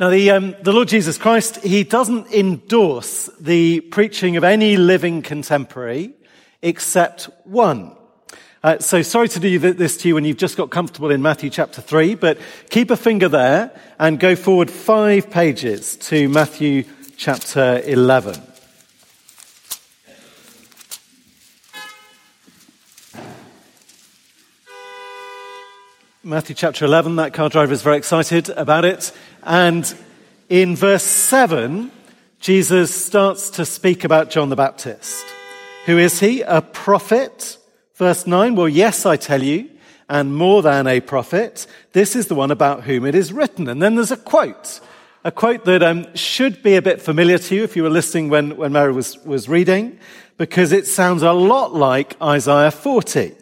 Now, the, um, the Lord Jesus Christ, he doesn't endorse the preaching of any living contemporary except one. Uh, so sorry to do this to you when you've just got comfortable in Matthew chapter 3, but keep a finger there and go forward five pages to Matthew chapter 11. Matthew chapter 11, that car driver is very excited about it. And in verse 7, Jesus starts to speak about John the Baptist. Who is he? A prophet. Verse 9, well, yes, I tell you, and more than a prophet. This is the one about whom it is written. And then there's a quote. A quote that um, should be a bit familiar to you if you were listening when, when Mary was, was reading, because it sounds a lot like Isaiah 40,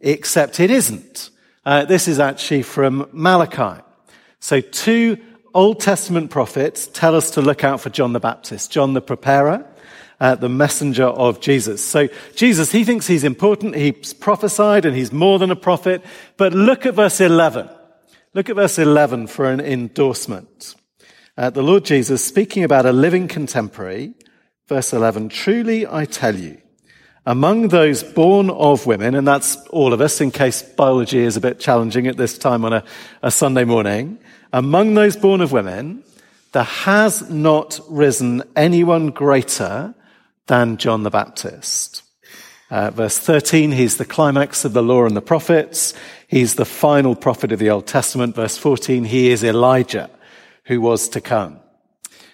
except it isn't. Uh, this is actually from Malachi. So two Old Testament prophets tell us to look out for John the Baptist, John the preparer, uh, the messenger of Jesus. So Jesus, he thinks he's important. He's prophesied and he's more than a prophet. But look at verse 11. Look at verse 11 for an endorsement. Uh, the Lord Jesus speaking about a living contemporary. Verse 11, truly I tell you, among those born of women, and that's all of us in case biology is a bit challenging at this time on a, a Sunday morning, among those born of women, there has not risen anyone greater than John the Baptist. Uh, verse 13, he's the climax of the law and the prophets. He's the final prophet of the Old Testament. Verse 14, he is Elijah who was to come.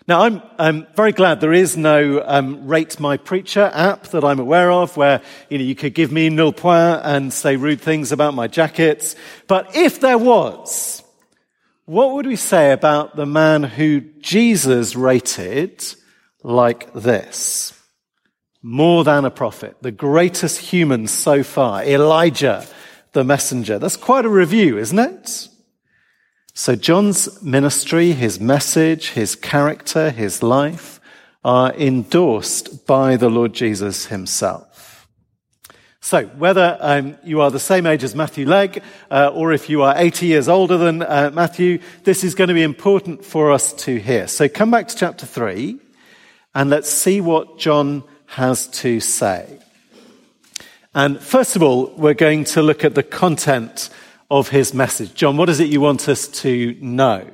Now, I'm, I'm very glad there is no um, Rate My Preacher app that I'm aware of where you, know, you could give me nil point and say rude things about my jackets. But if there was, what would we say about the man who Jesus rated like this? More than a prophet, the greatest human so far, Elijah, the messenger. That's quite a review, isn't it? So John's ministry, his message, his character, his life are endorsed by the Lord Jesus himself. So whether um, you are the same age as Matthew Legg, uh, or if you are 80 years older than uh, Matthew, this is going to be important for us to hear. So come back to chapter 3 and let's see what John has to say. And first of all, we're going to look at the content of his message. John, what is it you want us to know?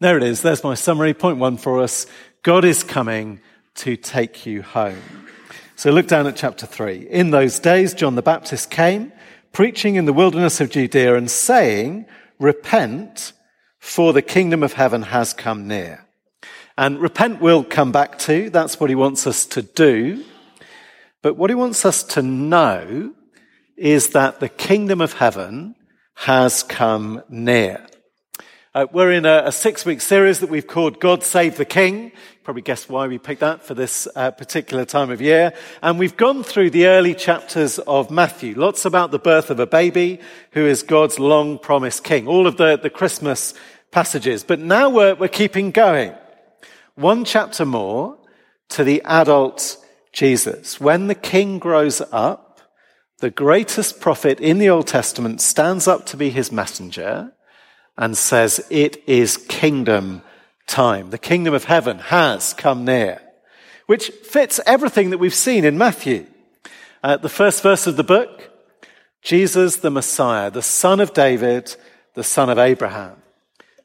There it is. There's my summary. Point one for us. God is coming to take you home. So look down at chapter three. In those days, John the Baptist came preaching in the wilderness of Judea and saying, repent for the kingdom of heaven has come near. And repent we'll come back to. That's what he wants us to do. But what he wants us to know is that the kingdom of heaven has come near. Uh, we're in a, a six week series that we've called God Save the King. Probably guess why we picked that for this uh, particular time of year. And we've gone through the early chapters of Matthew. Lots about the birth of a baby who is God's long promised king. All of the, the Christmas passages. But now we're, we're keeping going. One chapter more to the adult Jesus. When the king grows up, the greatest prophet in the Old Testament stands up to be his messenger and says, it is kingdom time. The kingdom of heaven has come near, which fits everything that we've seen in Matthew. Uh, the first verse of the book, Jesus the Messiah, the son of David, the son of Abraham,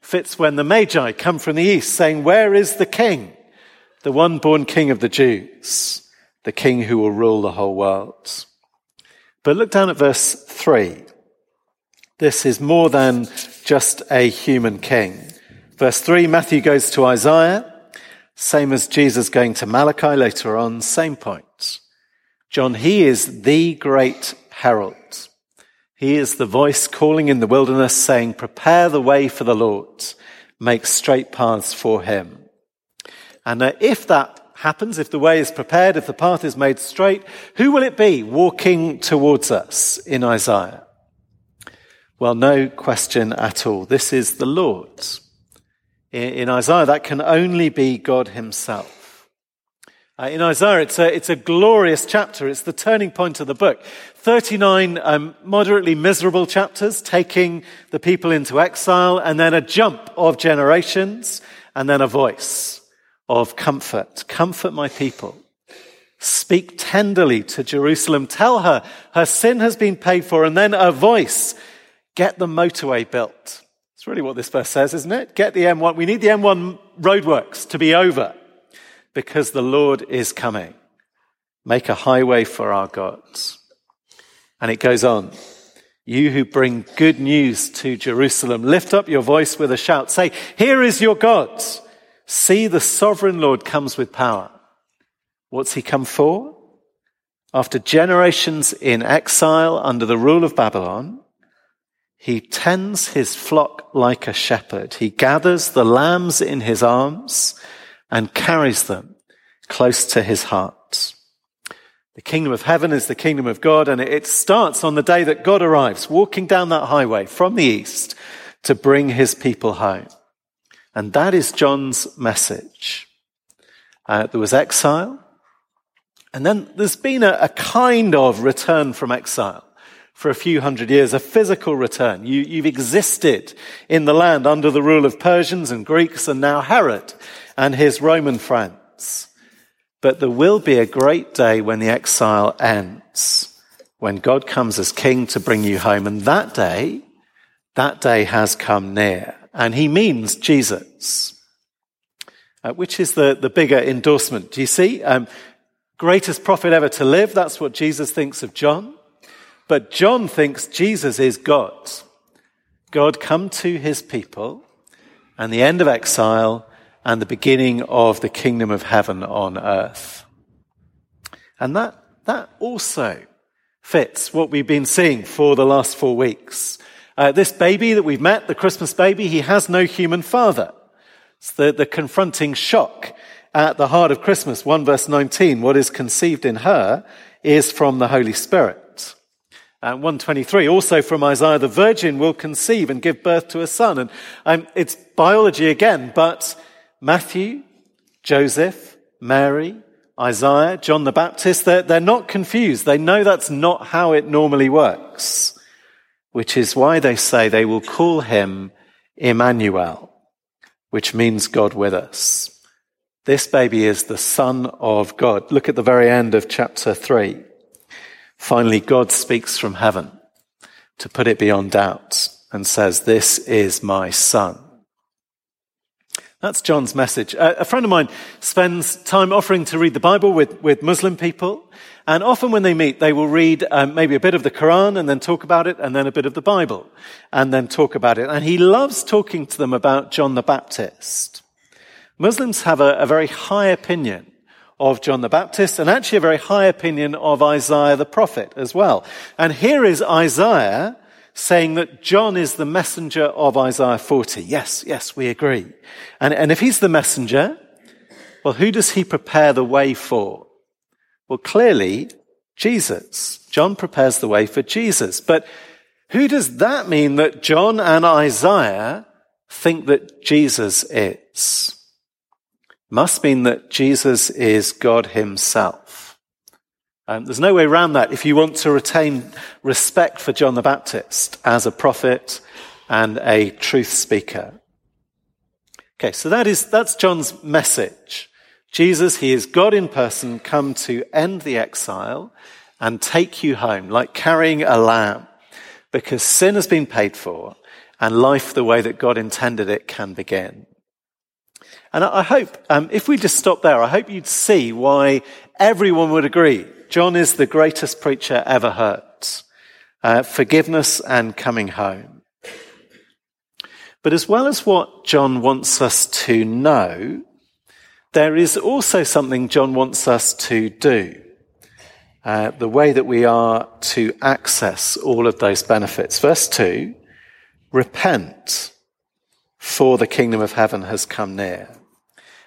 fits when the Magi come from the east saying, where is the king? The one born king of the Jews, the king who will rule the whole world. But look down at verse 3. This is more than just a human king. Verse 3, Matthew goes to Isaiah, same as Jesus going to Malachi later on, same point. John, he is the great herald. He is the voice calling in the wilderness saying, prepare the way for the Lord, make straight paths for him. And uh, if that happens, if the way is prepared, if the path is made straight, who will it be walking towards us in Isaiah? Well, no question at all. This is the Lord. In Isaiah, that can only be God himself. Uh, in Isaiah, it's a, it's a glorious chapter. It's the turning point of the book. 39 um, moderately miserable chapters taking the people into exile and then a jump of generations and then a voice of comfort. Comfort my people. Speak tenderly to Jerusalem. Tell her her sin has been paid for and then a voice. Get the motorway built. It's really what this verse says, isn't it? Get the M1. We need the M1 roadworks to be over because the Lord is coming. Make a highway for our gods. And it goes on. You who bring good news to Jerusalem, lift up your voice with a shout. Say, here is your God. See the sovereign Lord comes with power. What's he come for? After generations in exile under the rule of Babylon, he tends his flock like a shepherd. He gathers the lambs in his arms and carries them close to his heart. The kingdom of heaven is the kingdom of God, and it starts on the day that God arrives, walking down that highway from the east to bring his people home. And that is John's message. Uh, there was exile, and then there's been a, a, kind of return from exile for a few hundred years, a physical return. You, you've existed in the land under the rule of Persians and Greeks and now Herod and his Roman friends. But there will be a great day when the exile ends, when God comes as king to bring you home. And that day, that day has come near. And he means Jesus, uh, which is the, the bigger endorsement. Do you see? Um, greatest prophet ever to live. That's what Jesus thinks of John. But John thinks Jesus is God. God come to his people and the end of exile and the beginning of the kingdom of heaven on earth. And that, that also fits what we've been seeing for the last four weeks. Uh, this baby that we've met, the Christmas baby, he has no human father. It's the, the confronting shock at the heart of Christmas. 1 verse 19, what is conceived in her is from the Holy Spirit. And 123, also from Isaiah, the virgin will conceive and give birth to a son. And um, it's biology again, but Matthew, Joseph, Mary, Isaiah, John the Baptist, they're, they're not confused. They know that's not how it normally works, which is why they say they will call him Emmanuel, which means God with us. This baby is the Son of God. Look at the very end of chapter 3. Finally, God speaks from heaven to put it beyond doubt and says, This is my Son that's John's message. a friend of mine spends time offering to read the Bible with, with Muslim people. And often when they meet, they will read um, maybe a bit of the Quran and then talk about it, and then a bit of the Bible and then talk about it. And he loves talking to them about John the Baptist. Muslims have a, a very high opinion of John the Baptist and actually a very high opinion of Isaiah the prophet as well. And here is Isaiah saying that John is the messenger of Isaiah 40. Yes, yes, we agree. And, and if he's the messenger, well, who does he prepare the way for? Well, clearly, Jesus. John prepares the way for Jesus. But who does that mean that John and Isaiah think that Jesus is? Must mean that Jesus is God himself. Um, there's no way around that if you want to retain respect for John the Baptist as a prophet and a truth speaker. Okay, so that is, that's John's message. Jesus, he is God in person, come to end the exile and take you home, like carrying a lamb, because sin has been paid for and life the way that God intended it can begin. And I hope, um, if we just stop there, I hope you'd see why everyone would agree John is the greatest preacher ever heard. Uh, forgiveness and coming home. But as well as what John wants us to know, there is also something John wants us to do. Uh, the way that we are to access all of those benefits. Verse 2 Repent, for the kingdom of heaven has come near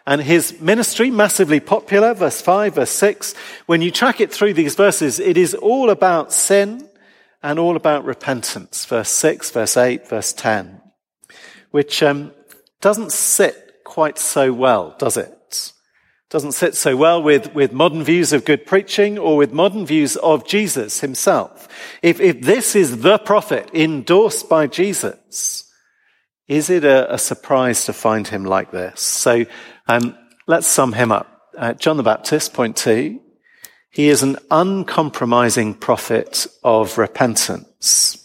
and his ministry, massively popular, verse 5, verse 6. When you track it through these verses, it is all about sin and all about repentance. Verse 6, verse 8, verse 10, which um, doesn't sit quite so well, does it? Doesn't sit so well with, with modern views of good preaching or with modern views of Jesus himself. If, if this is the prophet endorsed by Jesus, is it a, a surprise to find him like this? So um, let's sum him up. Uh, John the Baptist, point two. He is an uncompromising prophet of repentance.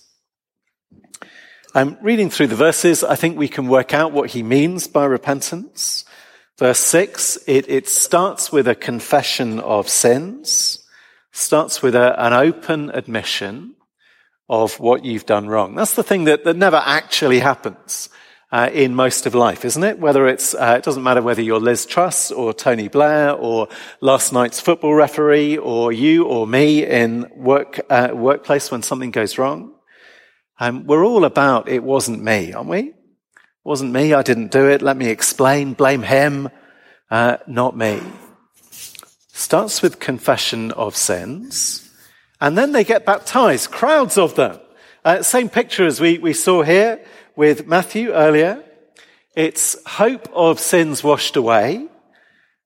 I'm reading through the verses. I think we can work out what he means by repentance. Verse six, it, it starts with a confession of sins, starts with a, an open admission of what you've done wrong. That's the thing that, that never actually happens uh, in most of life, isn't it? Whether it's, uh, it doesn't matter whether you're Liz Truss or Tony Blair or last night's football referee or you or me in work, uh, workplace when something goes wrong. Um, we're all about it wasn't me, aren't we? It wasn't me. I didn't do it. Let me explain. Blame him, uh, not me. Starts with confession of sins, and then they get baptized. Crowds of them. Uh, same picture as we, we saw here with Matthew earlier. It's hope of sins washed away,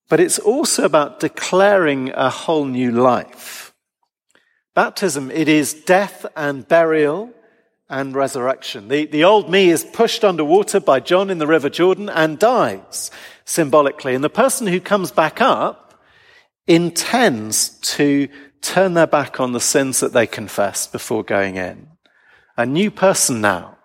but it's also about declaring a whole new life. Baptism, it is death and burial and resurrection. The, the old me is pushed underwater by John in the River Jordan and dies symbolically. And the person who comes back up intends to turn their back on the sins that they confessed before going in. A new person now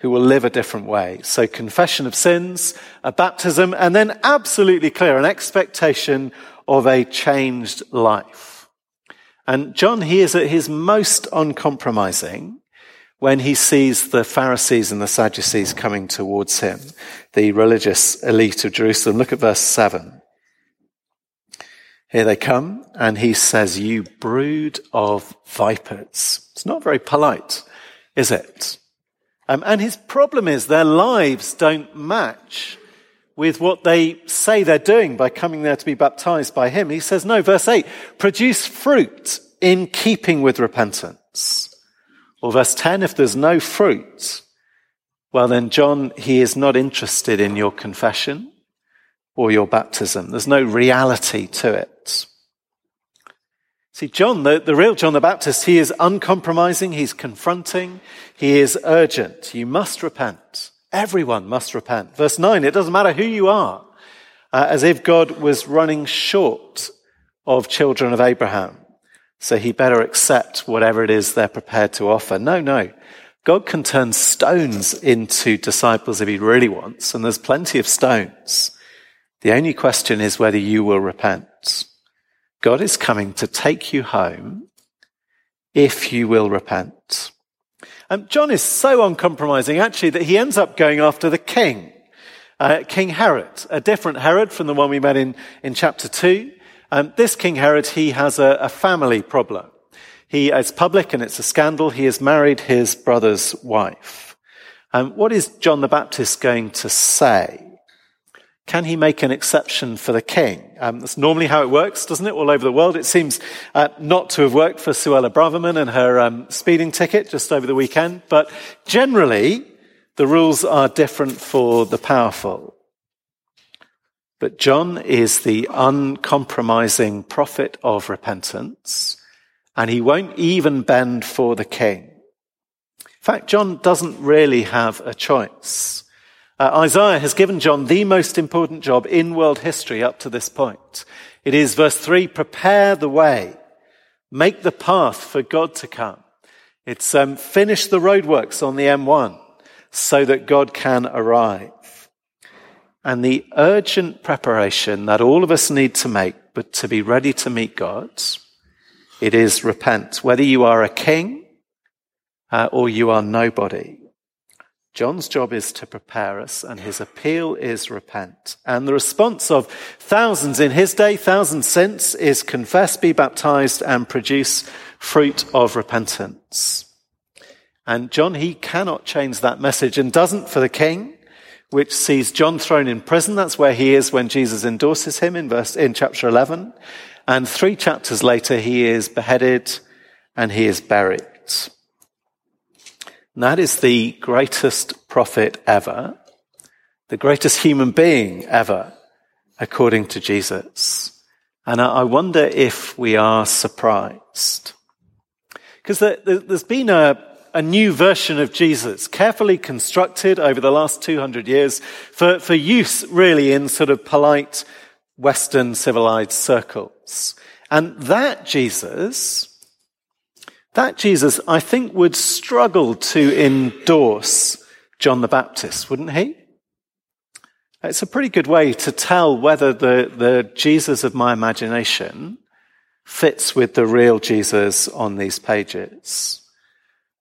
who will live a different way. So confession of sins, a baptism, and then absolutely clear, an expectation of a changed life. And John, he is at his most uncompromising when he sees the Pharisees and the Sadducees coming towards him, the religious elite of Jerusalem. Look at verse seven. Here they come, and he says, You brood of vipers. It's not very polite, is it? Um, and his problem is their lives don't match with what they say they're doing by coming there to be baptized by him. He says, no, verse 8, produce fruit in keeping with repentance. Or verse 10, if there's no fruit, well then John, he is not interested in your confession or your baptism. There's no reality to it. See, John, the, the real John the Baptist, he is uncompromising, he's confronting, he is urgent. You must repent. Everyone must repent. Verse 9, it doesn't matter who you are, uh, as if God was running short of children of Abraham. So he better accept whatever it is they're prepared to offer. No, no. God can turn stones into disciples if he really wants, and there's plenty of stones. The only question is whether you will repent. God is coming to take you home if you will repent. And John is so uncompromising, actually, that he ends up going after the king, uh, King Herod, a different Herod from the one we met in, in chapter 2. Um, this King Herod, he has a, a family problem. He, it's public and it's a scandal. He has married his brother's wife. Um, what is John the Baptist going to say? Can he make an exception for the king? Um, that's normally how it works, doesn't it? All over the world. It seems uh, not to have worked for Suella Braverman and her um, speeding ticket just over the weekend. But generally, the rules are different for the powerful. But John is the uncompromising prophet of repentance, and he won't even bend for the king. In fact, John doesn't really have a choice. Uh, Isaiah has given John the most important job in world history up to this point. It is verse three, prepare the way, make the path for God to come. It's um, finish the roadworks on the M1 so that God can arrive. And the urgent preparation that all of us need to make, but to be ready to meet God, it is repent. Whether you are a king uh, or you are nobody, John's job is to prepare us, and his appeal is repent. And the response of thousands in his day, thousands since, is confess, be baptized, and produce fruit of repentance. And John, he cannot change that message and doesn't for the king, which sees John thrown in prison. That's where he is when Jesus endorses him in verse, in chapter 11. And three chapters later, he is beheaded and he is buried. That is the greatest prophet ever, the greatest human being ever according to Jesus. And I wonder if we are surprised. Because there's been a, a new version of Jesus, carefully constructed over the last 200 years for, for use really in sort of polite Western civilized circles. And that Jesus, that Jesus, I think would struggle to endorse John the Baptist, wouldn't he? It's a pretty good way to tell whether the, the Jesus of my imagination fits with the real Jesus on these pages.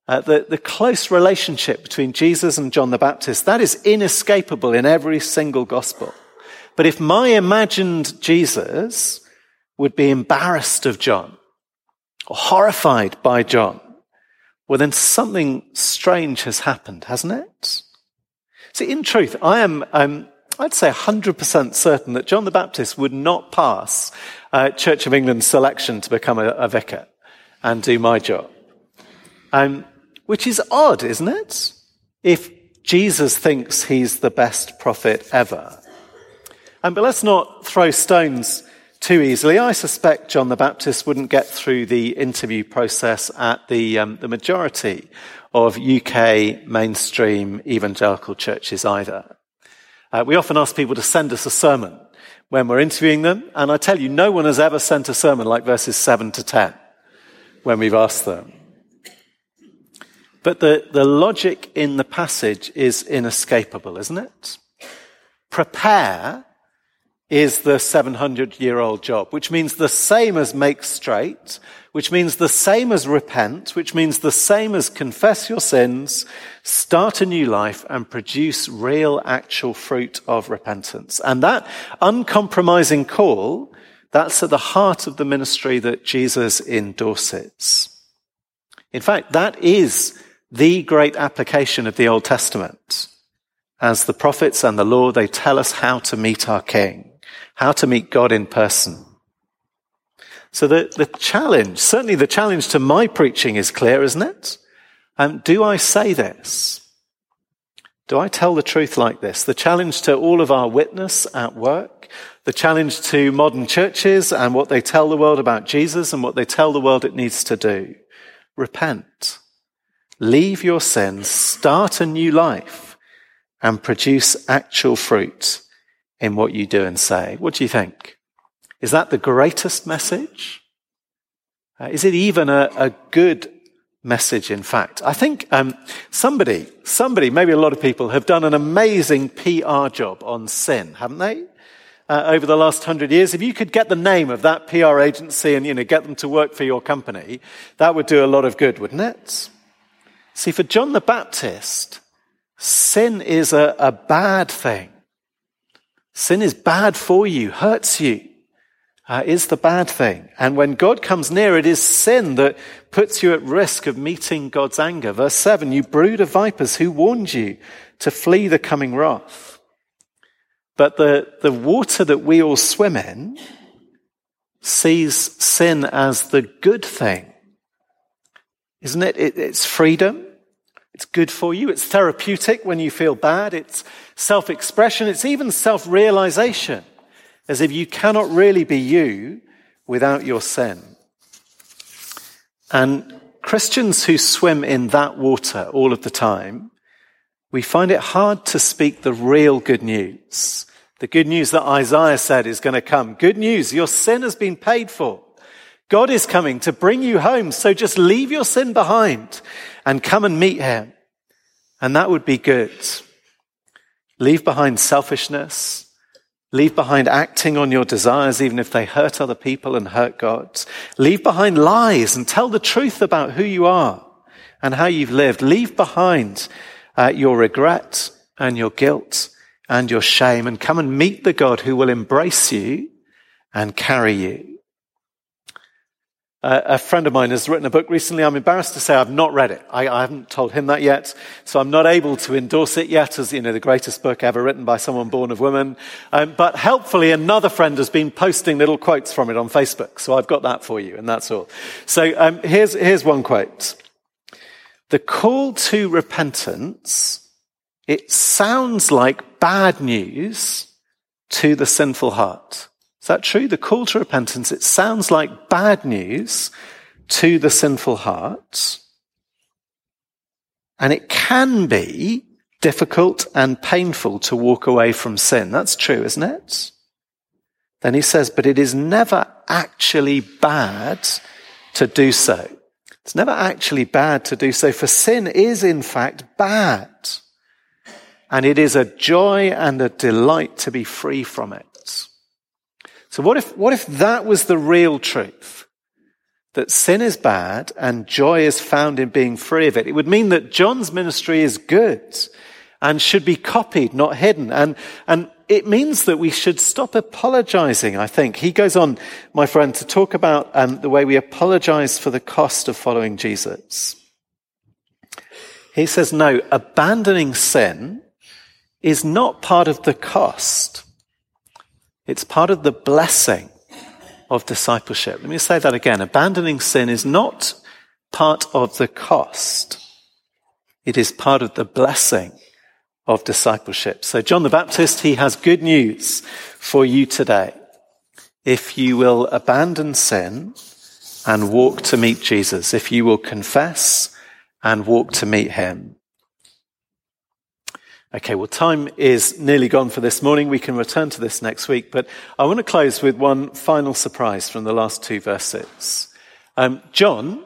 Uh, the, the close relationship between Jesus and John the Baptist, that is inescapable in every single gospel. But if my imagined Jesus would be embarrassed of John horrified by John, well, then something strange has happened, hasn't it? See, in truth, I am, um, I'd say 100% certain that John the Baptist would not pass uh, Church of England's selection to become a, a vicar and do my job. Um, which is odd, isn't it? If Jesus thinks he's the best prophet ever. Um, but let's not throw stones too easily. I suspect John the Baptist wouldn't get through the interview process at the, um, the majority of UK mainstream evangelical churches either. Uh, we often ask people to send us a sermon when we're interviewing them, and I tell you, no one has ever sent a sermon like verses 7 to 10 when we've asked them. But the, the logic in the passage is inescapable, isn't it? Prepare is the 700 year old job, which means the same as make straight, which means the same as repent, which means the same as confess your sins, start a new life and produce real actual fruit of repentance. And that uncompromising call, that's at the heart of the ministry that Jesus endorses. In fact, that is the great application of the Old Testament. As the prophets and the law, they tell us how to meet our King how to meet God in person. So the, the challenge, certainly the challenge to my preaching is clear, isn't it? Um, do I say this? Do I tell the truth like this? The challenge to all of our witness at work, the challenge to modern churches and what they tell the world about Jesus and what they tell the world it needs to do. Repent. Leave your sins, start a new life, and produce actual fruit in what you do and say. What do you think? Is that the greatest message? Uh, is it even a, a, good message, in fact? I think um, somebody, somebody, maybe a lot of people have done an amazing PR job on sin, haven't they? Uh, over the last hundred years, if you could get the name of that PR agency and you know get them to work for your company, that would do a lot of good, wouldn't it? See, for John the Baptist, sin is a, a bad thing. Sin is bad for you, hurts you, uh, is the bad thing. And when God comes near, it is sin that puts you at risk of meeting God's anger. Verse 7 You brood of vipers, who warned you to flee the coming wrath? But the, the water that we all swim in sees sin as the good thing. Isn't it? it it's freedom. It's good for you. It's therapeutic when you feel bad. It's self expression. It's even self realization, as if you cannot really be you without your sin. And Christians who swim in that water all of the time, we find it hard to speak the real good news. The good news that Isaiah said is going to come. Good news, your sin has been paid for. God is coming to bring you home. So just leave your sin behind and come and meet him. And that would be good. Leave behind selfishness. Leave behind acting on your desires, even if they hurt other people and hurt God. Leave behind lies and tell the truth about who you are and how you've lived. Leave behind uh, your regret and your guilt and your shame and come and meet the God who will embrace you and carry you a friend of mine has written a book recently. I'm embarrassed to say I've not read it. I, I, haven't told him that yet, so I'm not able to endorse it yet as, you know, the greatest book ever written by someone born of woman. Um, but helpfully, another friend has been posting little quotes from it on Facebook, so I've got that for you, and that's all. So um, here's, here's one quote. The call to repentance, it sounds like bad news to the sinful heart. Is that true? The call to repentance, it sounds like bad news to the sinful heart. And it can be difficult and painful to walk away from sin. That's true, isn't it? Then he says, but it is never actually bad to do so. It's never actually bad to do so, for sin is in fact bad. And it is a joy and a delight to be free from it. So what if, what if that was the real truth? That sin is bad and joy is found in being free of it. It would mean that John's ministry is good and should be copied, not hidden. And, and it means that we should stop apologizing, I think. He goes on, my friend, to talk about um, the way we apologize for the cost of following Jesus. He says, no, abandoning sin is not part of the cost. It's part of the blessing of discipleship. Let me say that again. Abandoning sin is not part of the cost. It is part of the blessing of discipleship. So John the Baptist, he has good news for you today. If you will abandon sin and walk to meet Jesus, if you will confess and walk to meet him, Okay, well, time is nearly gone for this morning. We can return to this next week, but I want to close with one final surprise from the last two verses. Um, John,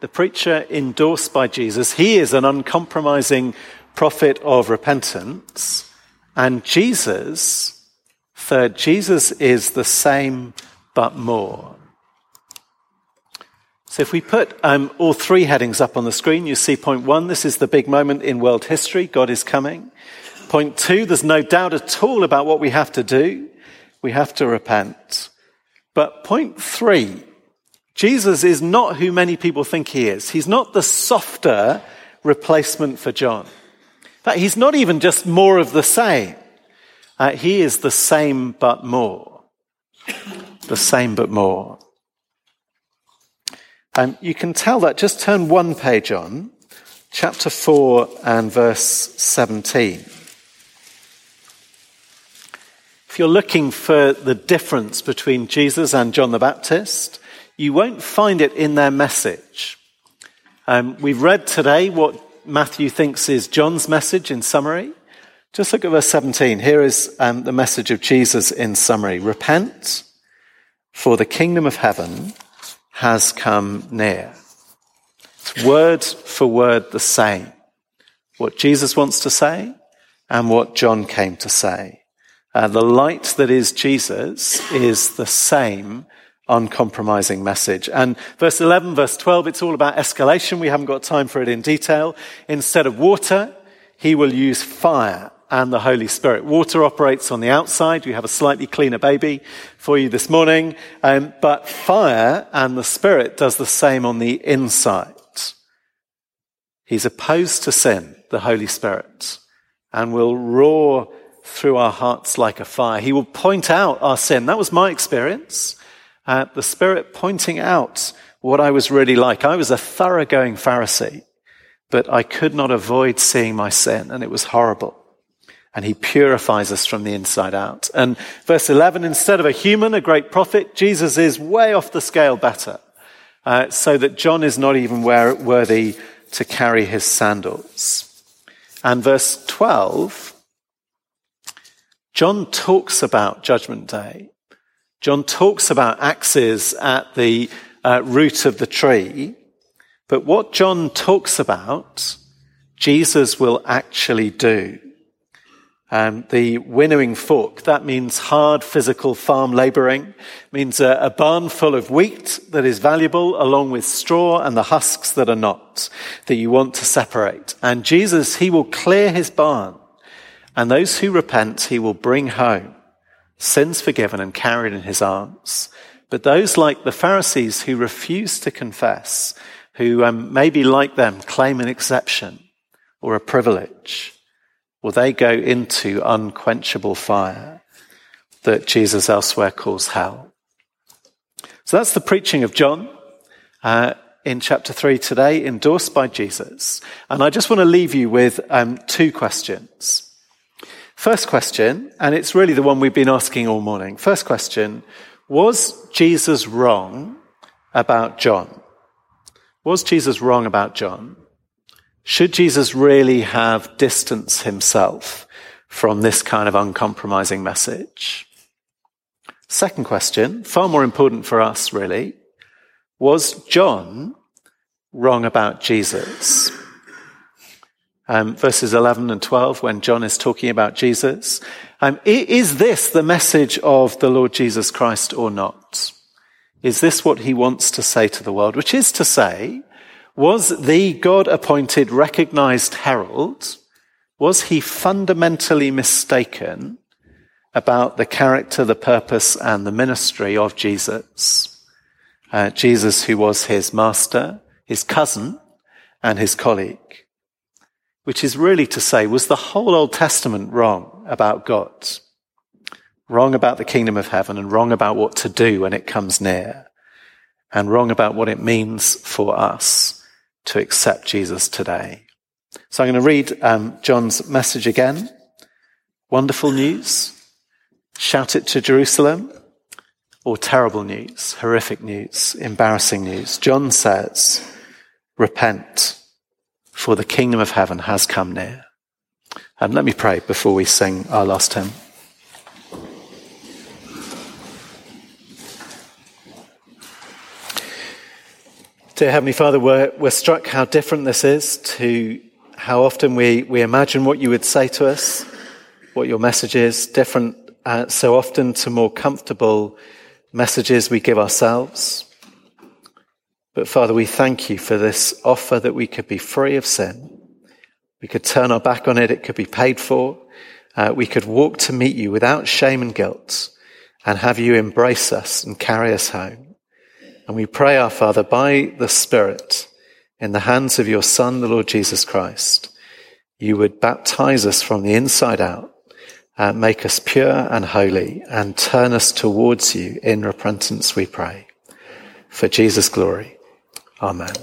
the preacher endorsed by Jesus, he is an uncompromising prophet of repentance. And Jesus, third, Jesus is the same but more. So if we put um, all three headings up on the screen, you see point one, this is the big moment in world history. God is coming. Point two, there's no doubt at all about what we have to do. We have to repent. But point three, Jesus is not who many people think he is. He's not the softer replacement for John. In fact, he's not even just more of the same. Uh, he is the same but more. The same but more. Um, you can tell that. Just turn one page on, chapter 4 and verse 17. If you're looking for the difference between Jesus and John the Baptist, you won't find it in their message. Um, we've read today what Matthew thinks is John's message in summary. Just look at verse 17. Here is um, the message of Jesus in summary. Repent, for the kingdom of heaven has come near. It's word for word the same. What Jesus wants to say and what John came to say. Uh, the light that is Jesus is the same uncompromising message. And verse 11, verse 12, it's all about escalation. We haven't got time for it in detail. Instead of water, he will use fire and the Holy Spirit. Water operates on the outside. You have a slightly cleaner baby for you this morning. Um, but fire and the Spirit does the same on the inside. He's opposed to sin, the Holy Spirit, and will roar through our hearts like a fire. He will point out our sin. That was my experience. Uh, the Spirit pointing out what I was really like. I was a thoroughgoing Pharisee, but I could not avoid seeing my sin, and it was horrible and he purifies us from the inside out. And verse 11, instead of a human, a great prophet, Jesus is way off the scale better, uh, so that John is not even worthy to carry his sandals. And verse 12, John talks about Judgment Day. John talks about axes at the uh, root of the tree. But what John talks about, Jesus will actually do. Um, the winnowing fork, that means hard physical farm laboring, means a, a, barn full of wheat that is valuable along with straw and the husks that are not, that you want to separate. And Jesus, he will clear his barn and those who repent, he will bring home, sins forgiven and carried in his arms. But those like the Pharisees who refuse to confess, who um, maybe like them claim an exception or a privilege, Will they go into unquenchable fire that Jesus elsewhere calls hell? So that's the preaching of John uh, in chapter 3 today, endorsed by Jesus. And I just want to leave you with um, two questions. First question, and it's really the one we've been asking all morning. First question Was Jesus wrong about John? Was Jesus wrong about John? Should Jesus really have distanced himself from this kind of uncompromising message? Second question, far more important for us really, was John wrong about Jesus? Um, verses 11 and 12, when John is talking about Jesus. Um, is this the message of the Lord Jesus Christ or not? Is this what he wants to say to the world? Which is to say, was the God appointed recognized herald, was he fundamentally mistaken about the character, the purpose, and the ministry of Jesus? Uh, Jesus, who was his master, his cousin, and his colleague. Which is really to say, was the whole Old Testament wrong about God? Wrong about the kingdom of heaven and wrong about what to do when it comes near and wrong about what it means for us to accept Jesus today. So I'm going to read um, John's message again. Wonderful news. Shout it to Jerusalem. Or terrible news, horrific news, embarrassing news. John says, repent, for the kingdom of heaven has come near. And let me pray before we sing our last hymn. Dear Heavenly Father, we're, we're struck how different this is to how often we, we imagine what you would say to us, what your message is, different uh, so often to more comfortable messages we give ourselves. But Father, we thank you for this offer that we could be free of sin. We could turn our back on it. It could be paid for. Uh, we could walk to meet you without shame and guilt and have you embrace us and carry us home. And we pray, our Father, by the Spirit, in the hands of your Son, the Lord Jesus Christ, you would baptize us from the inside out, and make us pure and holy, and turn us towards you in repentance, we pray. For Jesus' glory. Amen.